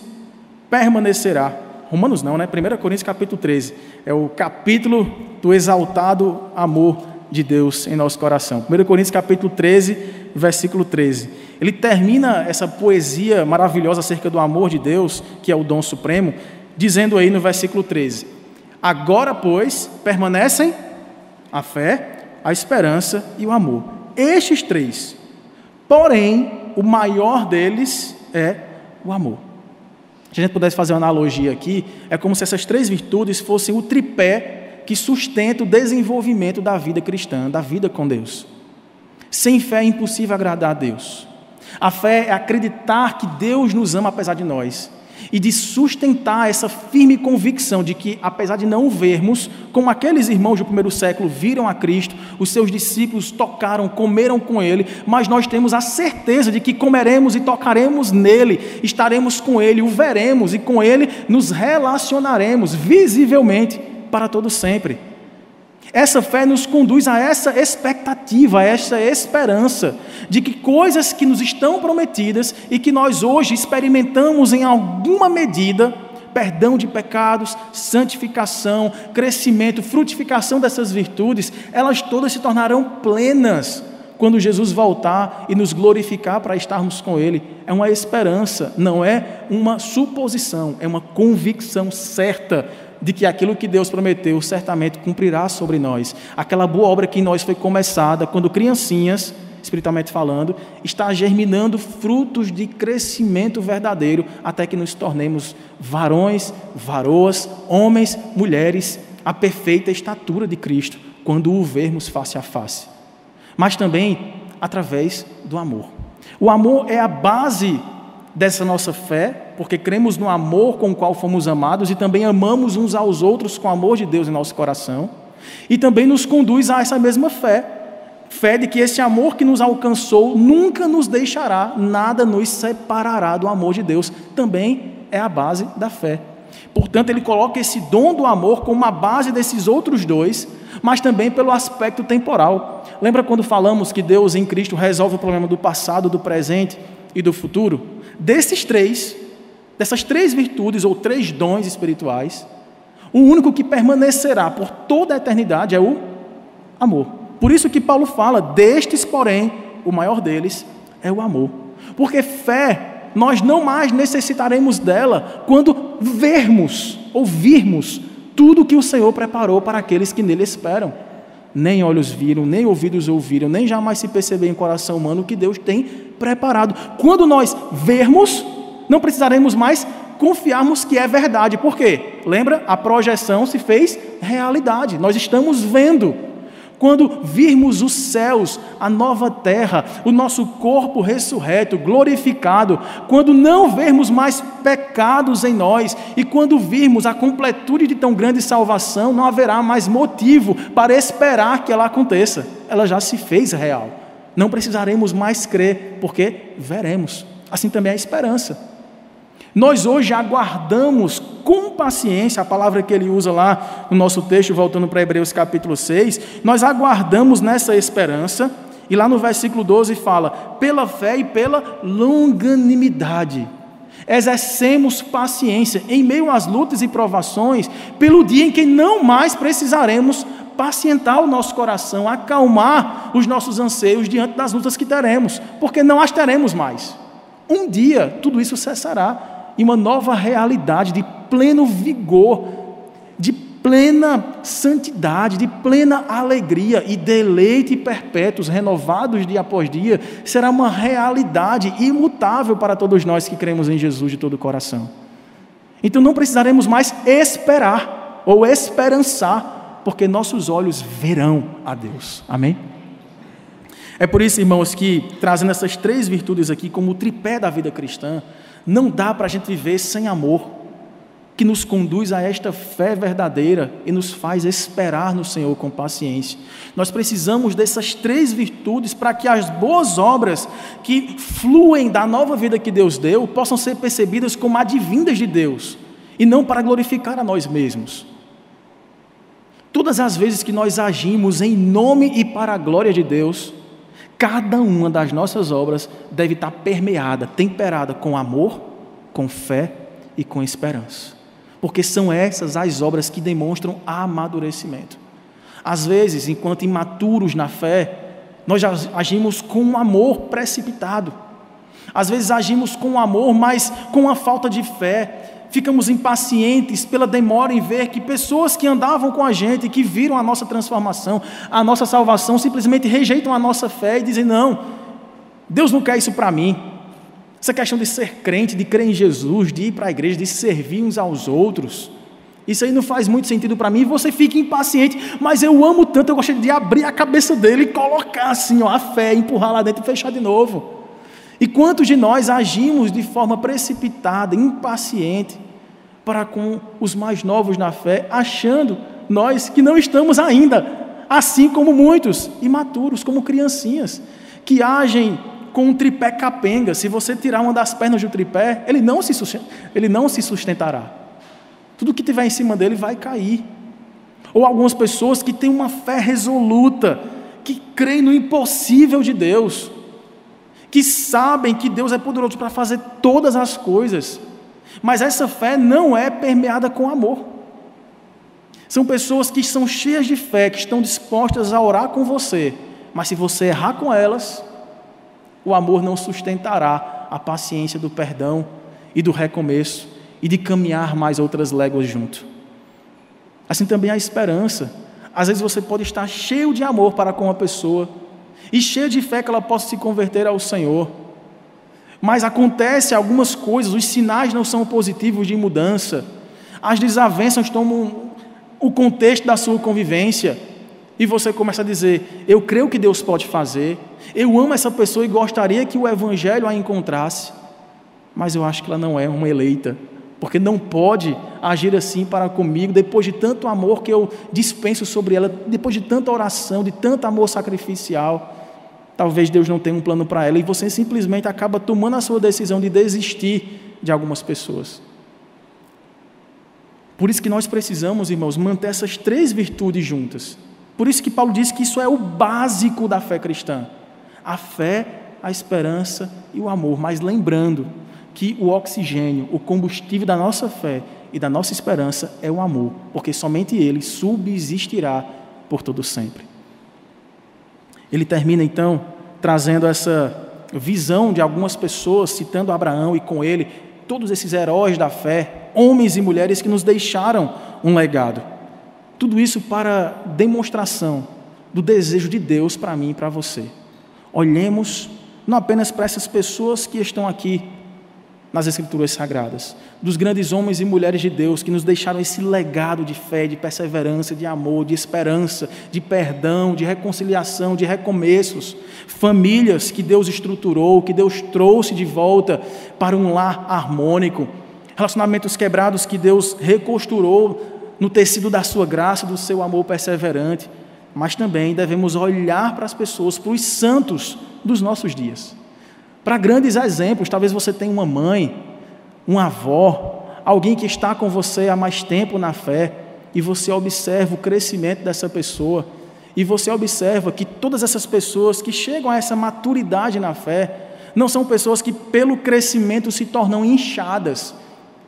permanecerá. Romanos não, né? 1 Coríntios capítulo 13. É o capítulo do exaltado amor de Deus em nosso coração. 1 Coríntios capítulo 13, versículo 13. Ele termina essa poesia maravilhosa acerca do amor de Deus, que é o dom supremo, dizendo aí no versículo 13: Agora, pois, permanecem a fé, a esperança e o amor. Estes três. Porém, o maior deles é o amor. Se a gente pudesse fazer uma analogia aqui, é como se essas três virtudes fossem o tripé que sustenta o desenvolvimento da vida cristã, da vida com Deus. Sem fé é impossível agradar a Deus. A fé é acreditar que Deus nos ama apesar de nós e de sustentar essa firme convicção de que, apesar de não vermos, como aqueles irmãos do primeiro século viram a Cristo, os seus discípulos tocaram, comeram com ele, mas nós temos a certeza de que comeremos e tocaremos nele, estaremos com ele, o veremos e com ele nos relacionaremos visivelmente para todo sempre. Essa fé nos conduz a essa expectativa, a essa esperança de que coisas que nos estão prometidas e que nós hoje experimentamos em alguma medida, perdão de pecados, santificação, crescimento, frutificação dessas virtudes, elas todas se tornarão plenas quando Jesus voltar e nos glorificar para estarmos com Ele. É uma esperança, não é uma suposição, é uma convicção certa de que aquilo que Deus prometeu certamente cumprirá sobre nós. Aquela boa obra que em nós foi começada quando criancinhas, espiritualmente falando, está germinando frutos de crescimento verdadeiro até que nos tornemos varões, varoas, homens, mulheres, a perfeita estatura de Cristo, quando o vermos face a face. Mas também através do amor. O amor é a base dessa nossa fé, porque cremos no amor com o qual fomos amados e também amamos uns aos outros com o amor de Deus em nosso coração, e também nos conduz a essa mesma fé, fé de que esse amor que nos alcançou nunca nos deixará, nada nos separará do amor de Deus, também é a base da fé. Portanto, ele coloca esse dom do amor como a base desses outros dois, mas também pelo aspecto temporal. Lembra quando falamos que Deus em Cristo resolve o problema do passado, do presente e do futuro? Desses três, dessas três virtudes ou três dons espirituais, o único que permanecerá por toda a eternidade é o amor. Por isso que Paulo fala, destes, porém, o maior deles é o amor. Porque fé, nós não mais necessitaremos dela quando vermos, ouvirmos tudo que o Senhor preparou para aqueles que nele esperam. Nem olhos viram, nem ouvidos ouviram, nem jamais se percebeu em coração humano o que Deus tem preparado. Quando nós vermos, não precisaremos mais confiarmos que é verdade. Por quê? Lembra? A projeção se fez realidade. Nós estamos vendo. Quando virmos os céus, a nova terra, o nosso corpo ressurreto, glorificado, quando não vermos mais pecados em nós e quando virmos a completude de tão grande salvação, não haverá mais motivo para esperar que ela aconteça. Ela já se fez real. Não precisaremos mais crer, porque veremos. Assim também é a esperança. Nós hoje aguardamos com paciência, a palavra que ele usa lá no nosso texto, voltando para Hebreus capítulo 6, nós aguardamos nessa esperança, e lá no versículo 12 fala: pela fé e pela longanimidade. Exercemos paciência em meio às lutas e provações, pelo dia em que não mais precisaremos pacientar o nosso coração, acalmar os nossos anseios diante das lutas que teremos, porque não as teremos mais. Um dia tudo isso cessará e uma nova realidade de pleno vigor, de plena santidade, de plena alegria e deleite perpétuos, renovados dia após dia, será uma realidade imutável para todos nós que cremos em Jesus de todo o coração. Então não precisaremos mais esperar ou esperançar, porque nossos olhos verão a Deus. Amém? É por isso, irmãos, que trazendo essas três virtudes aqui como o tripé da vida cristã, não dá para a gente viver sem amor, que nos conduz a esta fé verdadeira e nos faz esperar no Senhor com paciência. Nós precisamos dessas três virtudes para que as boas obras que fluem da nova vida que Deus deu possam ser percebidas como advindas de Deus e não para glorificar a nós mesmos. Todas as vezes que nós agimos em nome e para a glória de Deus, cada uma das nossas obras deve estar permeada, temperada com amor, com fé e com esperança. porque são essas as obras que demonstram amadurecimento. Às vezes, enquanto imaturos na fé, nós agimos com um amor precipitado. Às vezes agimos com amor, mas com a falta de fé. Ficamos impacientes pela demora em ver que pessoas que andavam com a gente, que viram a nossa transformação, a nossa salvação, simplesmente rejeitam a nossa fé e dizem: Não, Deus não quer isso para mim. Essa questão de ser crente, de crer em Jesus, de ir para a igreja, de servir uns aos outros. Isso aí não faz muito sentido para mim você fica impaciente, mas eu amo tanto, eu gosto de abrir a cabeça dele e colocar assim, ó, a fé, empurrar lá dentro e fechar de novo. E quantos de nós agimos de forma precipitada, impaciente, para com os mais novos na fé, achando nós que não estamos ainda, assim como muitos, imaturos, como criancinhas, que agem com um tripé capenga. Se você tirar uma das pernas do tripé, ele não se, ele não se sustentará. Tudo que tiver em cima dele vai cair. Ou algumas pessoas que têm uma fé resoluta, que creem no impossível de Deus, que sabem que Deus é poderoso para fazer todas as coisas, mas essa fé não é permeada com amor. São pessoas que são cheias de fé, que estão dispostas a orar com você, mas se você errar com elas, o amor não sustentará a paciência do perdão e do recomeço e de caminhar mais outras léguas junto. Assim também a esperança. Às vezes você pode estar cheio de amor para com uma pessoa e cheio de fé que ela possa se converter ao Senhor. Mas acontece algumas coisas, os sinais não são positivos de mudança. As desavenças tomam o contexto da sua convivência. E você começa a dizer: Eu creio que Deus pode fazer, eu amo essa pessoa e gostaria que o Evangelho a encontrasse, mas eu acho que ela não é uma eleita, porque não pode agir assim para comigo, depois de tanto amor que eu dispenso sobre ela, depois de tanta oração, de tanto amor sacrificial. Talvez Deus não tenha um plano para ela e você simplesmente acaba tomando a sua decisão de desistir de algumas pessoas. Por isso que nós precisamos, irmãos, manter essas três virtudes juntas. Por isso que Paulo diz que isso é o básico da fé cristã: a fé, a esperança e o amor. Mas lembrando que o oxigênio, o combustível da nossa fé e da nossa esperança é o amor, porque somente ele subsistirá por todo sempre. Ele termina então trazendo essa visão de algumas pessoas, citando Abraão e com ele todos esses heróis da fé, homens e mulheres que nos deixaram um legado. Tudo isso para demonstração do desejo de Deus para mim e para você. Olhemos não apenas para essas pessoas que estão aqui nas Escrituras Sagradas, dos grandes homens e mulheres de Deus que nos deixaram esse legado de fé, de perseverança, de amor, de esperança, de perdão, de reconciliação, de recomeços, famílias que Deus estruturou, que Deus trouxe de volta para um lar harmônico, relacionamentos quebrados que Deus recosturou no tecido da sua graça, do seu amor perseverante, mas também devemos olhar para as pessoas, para os santos dos nossos dias para grandes exemplos, talvez você tenha uma mãe, uma avó, alguém que está com você há mais tempo na fé, e você observa o crescimento dessa pessoa, e você observa que todas essas pessoas que chegam a essa maturidade na fé, não são pessoas que, pelo crescimento, se tornam inchadas,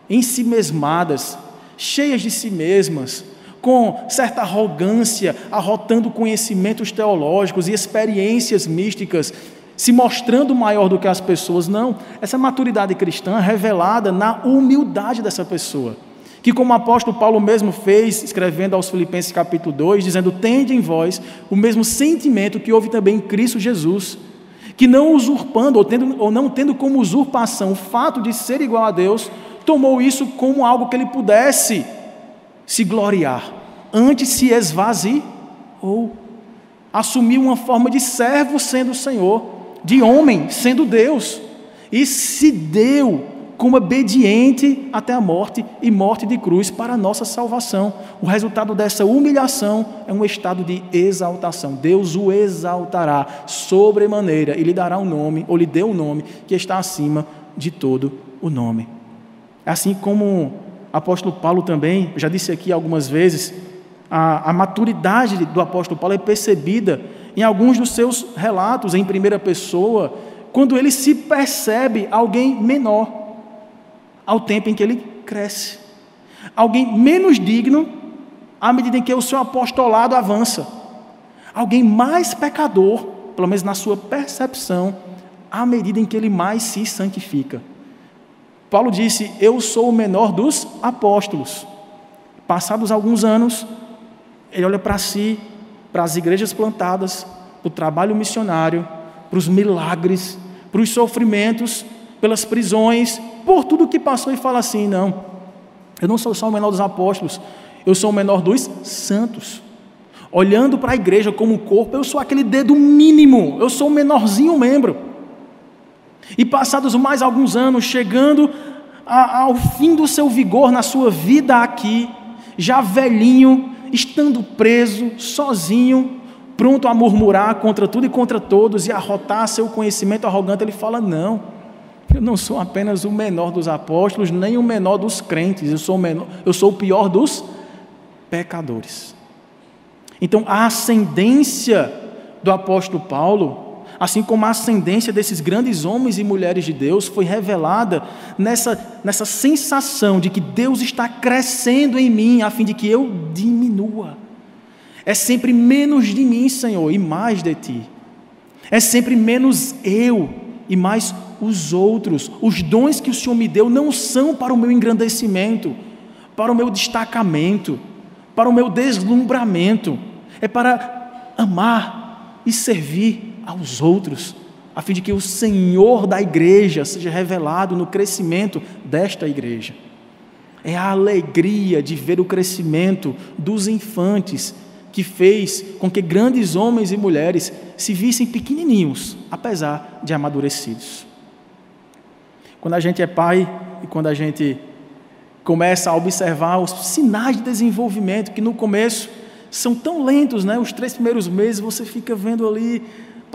em si mesmadas, cheias de si mesmas, com certa arrogância, arrotando conhecimentos teológicos e experiências místicas se mostrando maior do que as pessoas, não. Essa maturidade cristã é revelada na humildade dessa pessoa. Que, como o apóstolo Paulo mesmo fez, escrevendo aos Filipenses capítulo 2, dizendo: Tende em vós o mesmo sentimento que houve também em Cristo Jesus, que não usurpando, ou, tendo, ou não tendo como usurpação o fato de ser igual a Deus, tomou isso como algo que ele pudesse se gloriar, antes se esvaziou, assumiu uma forma de servo sendo o Senhor de homem, sendo Deus, e se deu como obediente até a morte e morte de cruz para a nossa salvação. O resultado dessa humilhação é um estado de exaltação. Deus o exaltará sobremaneira e lhe dará um nome, ou lhe deu um nome que está acima de todo o nome. Assim como o apóstolo Paulo também, já disse aqui algumas vezes, a, a maturidade do apóstolo Paulo é percebida em alguns dos seus relatos em primeira pessoa, quando ele se percebe alguém menor ao tempo em que ele cresce. Alguém menos digno à medida em que o seu apostolado avança. Alguém mais pecador, pelo menos na sua percepção, à medida em que ele mais se santifica. Paulo disse: Eu sou o menor dos apóstolos. Passados alguns anos, ele olha para si, para as igrejas plantadas, para o trabalho missionário, para os milagres, para os sofrimentos, pelas prisões, por tudo que passou e fala assim: Não, eu não sou só o menor dos apóstolos, eu sou o menor dos santos. Olhando para a igreja como corpo, eu sou aquele dedo mínimo, eu sou o menorzinho membro. E passados mais alguns anos, chegando a, ao fim do seu vigor na sua vida aqui, já velhinho, estando preso, sozinho, pronto a murmurar contra tudo e contra todos e a rotar seu conhecimento arrogante, ele fala: Não, eu não sou apenas o menor dos apóstolos, nem o menor dos crentes, eu sou o, menor, eu sou o pior dos pecadores. Então, a ascendência do apóstolo Paulo assim como a ascendência desses grandes homens e mulheres de Deus foi revelada nessa, nessa sensação de que Deus está crescendo em mim, a fim de que eu diminua. É sempre menos de mim, Senhor, e mais de ti. É sempre menos eu e mais os outros. Os dons que o Senhor me deu não são para o meu engrandecimento, para o meu destacamento, para o meu deslumbramento. É para amar e servir aos outros, a fim de que o Senhor da igreja seja revelado no crescimento desta igreja. É a alegria de ver o crescimento dos infantes que fez com que grandes homens e mulheres se vissem pequenininhos, apesar de amadurecidos. Quando a gente é pai e quando a gente começa a observar os sinais de desenvolvimento que no começo são tão lentos, né? Os três primeiros meses você fica vendo ali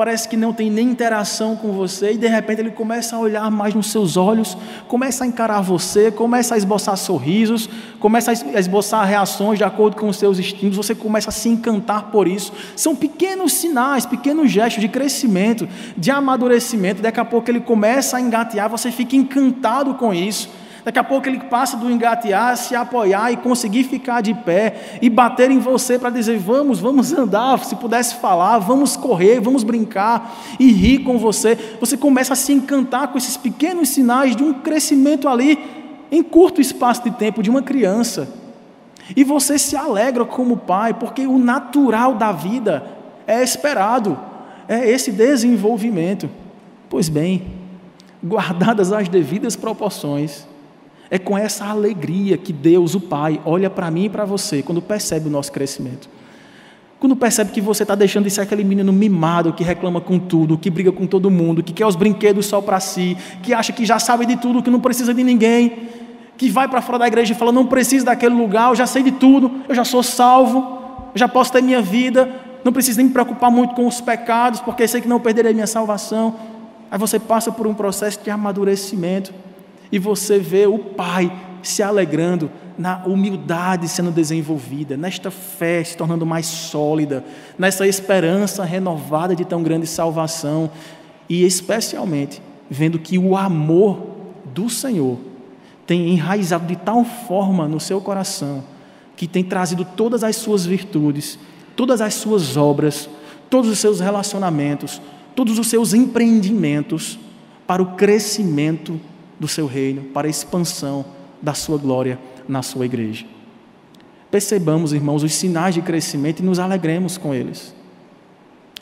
parece que não tem nem interação com você, e de repente ele começa a olhar mais nos seus olhos, começa a encarar você, começa a esboçar sorrisos, começa a esboçar reações de acordo com os seus instintos, você começa a se encantar por isso. São pequenos sinais, pequenos gestos de crescimento, de amadurecimento, daqui a pouco ele começa a engatear, você fica encantado com isso. Daqui a pouco ele passa do engatear, se apoiar e conseguir ficar de pé e bater em você para dizer: vamos, vamos andar. Se pudesse falar, vamos correr, vamos brincar e rir com você. Você começa a se encantar com esses pequenos sinais de um crescimento ali em curto espaço de tempo de uma criança. E você se alegra como pai, porque o natural da vida é esperado, é esse desenvolvimento. Pois bem, guardadas as devidas proporções, é com essa alegria que Deus, o Pai, olha para mim e para você quando percebe o nosso crescimento. Quando percebe que você está deixando de ser aquele menino mimado que reclama com tudo, que briga com todo mundo, que quer os brinquedos só para si, que acha que já sabe de tudo, que não precisa de ninguém, que vai para fora da igreja e fala: não preciso daquele lugar, eu já sei de tudo, eu já sou salvo, eu já posso ter minha vida, não preciso nem me preocupar muito com os pecados, porque sei que não perderei minha salvação. Aí você passa por um processo de amadurecimento e você vê o Pai se alegrando na humildade sendo desenvolvida, nesta fé se tornando mais sólida, nessa esperança renovada de tão grande salvação. E especialmente vendo que o amor do Senhor tem enraizado de tal forma no seu coração que tem trazido todas as suas virtudes, todas as suas obras, todos os seus relacionamentos, todos os seus empreendimentos para o crescimento do seu reino, para a expansão da sua glória na sua igreja. Percebamos, irmãos, os sinais de crescimento e nos alegremos com eles.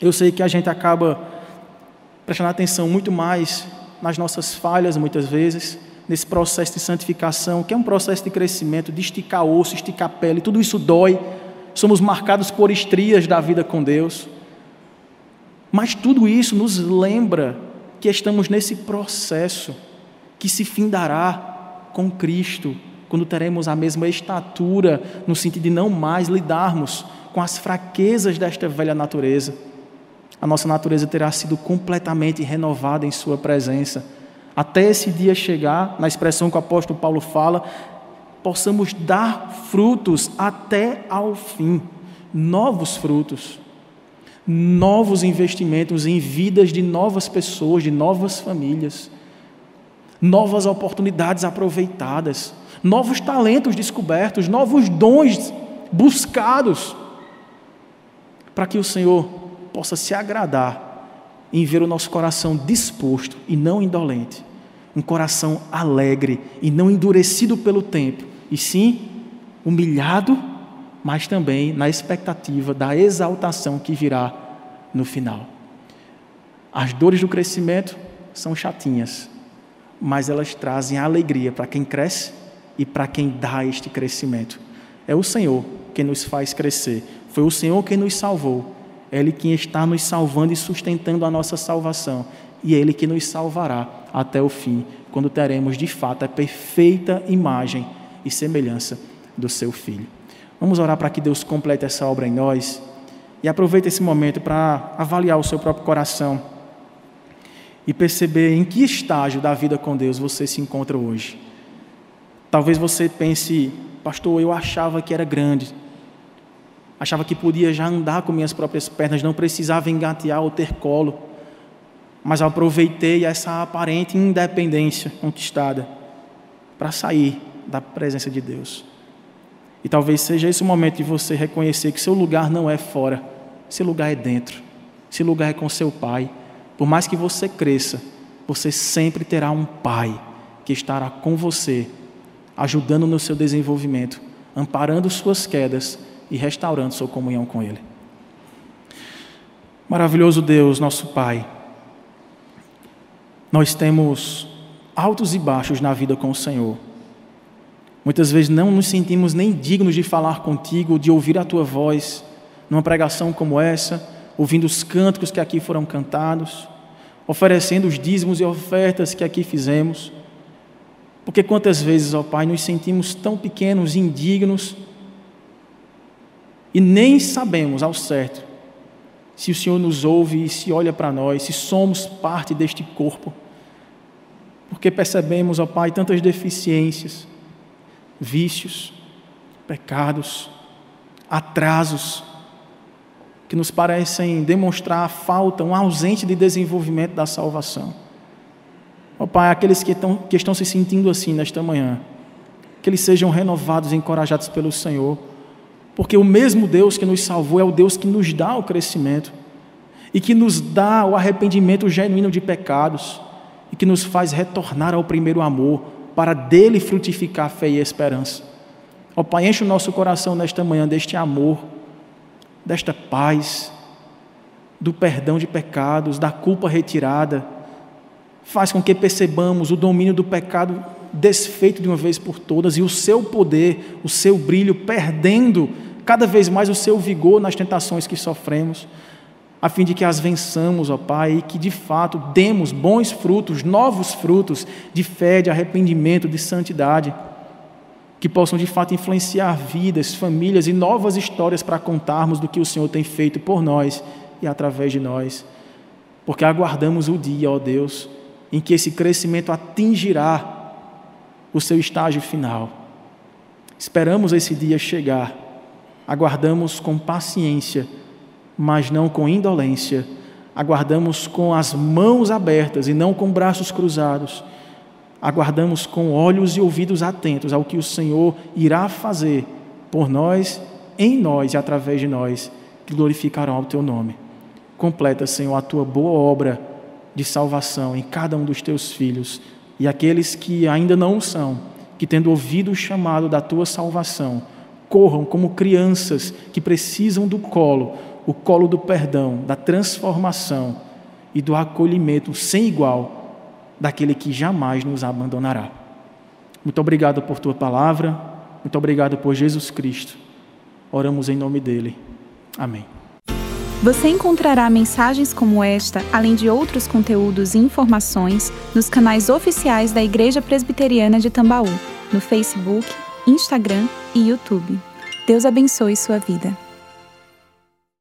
Eu sei que a gente acaba prestando atenção muito mais nas nossas falhas, muitas vezes, nesse processo de santificação, que é um processo de crescimento, de esticar osso, esticar pele, tudo isso dói. Somos marcados por estrias da vida com Deus. Mas tudo isso nos lembra que estamos nesse processo que se findará com Cristo, quando teremos a mesma estatura, no sentido de não mais lidarmos com as fraquezas desta velha natureza. A nossa natureza terá sido completamente renovada em Sua presença. Até esse dia chegar, na expressão que o apóstolo Paulo fala, possamos dar frutos até ao fim novos frutos, novos investimentos em vidas de novas pessoas, de novas famílias novas oportunidades aproveitadas, novos talentos descobertos, novos dons buscados, para que o Senhor possa se agradar em ver o nosso coração disposto e não indolente, um coração alegre e não endurecido pelo tempo, e sim humilhado, mas também na expectativa da exaltação que virá no final. As dores do crescimento são chatinhas, mas elas trazem alegria para quem cresce e para quem dá este crescimento. É o Senhor quem nos faz crescer, foi o Senhor quem nos salvou, é Ele quem está nos salvando e sustentando a nossa salvação, e é Ele que nos salvará até o fim, quando teremos de fato a perfeita imagem e semelhança do Seu Filho. Vamos orar para que Deus complete essa obra em nós. E aproveite esse momento para avaliar o seu próprio coração e perceber em que estágio da vida com Deus você se encontra hoje. Talvez você pense, pastor, eu achava que era grande, achava que podia já andar com minhas próprias pernas, não precisava engatear ou ter colo, mas aproveitei essa aparente independência conquistada para sair da presença de Deus. E talvez seja esse o momento de você reconhecer que seu lugar não é fora, seu lugar é dentro, seu lugar é com seu pai. Por mais que você cresça, você sempre terá um pai que estará com você, ajudando no seu desenvolvimento, amparando suas quedas e restaurando sua comunhão com Ele. Maravilhoso Deus, nosso Pai, nós temos altos e baixos na vida com o Senhor. Muitas vezes não nos sentimos nem dignos de falar contigo, de ouvir a tua voz numa pregação como essa, ouvindo os cânticos que aqui foram cantados, oferecendo os dízimos e ofertas que aqui fizemos. Porque quantas vezes, ó Pai, nos sentimos tão pequenos, indignos, e nem sabemos ao certo se o Senhor nos ouve e se olha para nós, se somos parte deste corpo. Porque percebemos, ó Pai, tantas deficiências, vícios, pecados, atrasos, que nos parecem demonstrar a falta, um ausente de desenvolvimento da salvação. Ó Pai, aqueles que estão, que estão se sentindo assim nesta manhã, que eles sejam renovados e encorajados pelo Senhor porque o mesmo Deus que nos salvou é o Deus que nos dá o crescimento e que nos dá o arrependimento genuíno de pecados e que nos faz retornar ao primeiro amor para dele frutificar fé e esperança. Ó Pai, enche o nosso coração nesta manhã deste amor, desta paz, do perdão de pecados, da culpa retirada. Faz com que percebamos o domínio do pecado desfeito de uma vez por todas e o seu poder, o seu brilho perdendo cada vez mais o seu vigor nas tentações que sofremos, a fim de que as vençamos, ó Pai, e que de fato demos bons frutos, novos frutos de fé, de arrependimento, de santidade, que possam de fato influenciar vidas, famílias e novas histórias para contarmos do que o Senhor tem feito por nós e através de nós, porque aguardamos o dia, ó Deus, em que esse crescimento atingirá o seu estágio final. Esperamos esse dia chegar. Aguardamos com paciência, mas não com indolência, aguardamos com as mãos abertas e não com braços cruzados, aguardamos com olhos e ouvidos atentos ao que o Senhor irá fazer por nós, em nós e através de nós, que glorificarão ao teu nome. Completa, Senhor, a tua boa obra de salvação em cada um dos teus filhos e aqueles que ainda não são, que tendo ouvido o chamado da tua salvação, corram como crianças que precisam do colo, o colo do perdão, da transformação e do acolhimento sem igual daquele que jamais nos abandonará. Muito obrigado por tua palavra, muito obrigado por Jesus Cristo. Oramos em nome dele. Amém. Você encontrará mensagens como esta, além de outros conteúdos e informações, nos canais oficiais da Igreja Presbiteriana de Tambaú, no Facebook, Instagram e YouTube. Deus abençoe sua vida.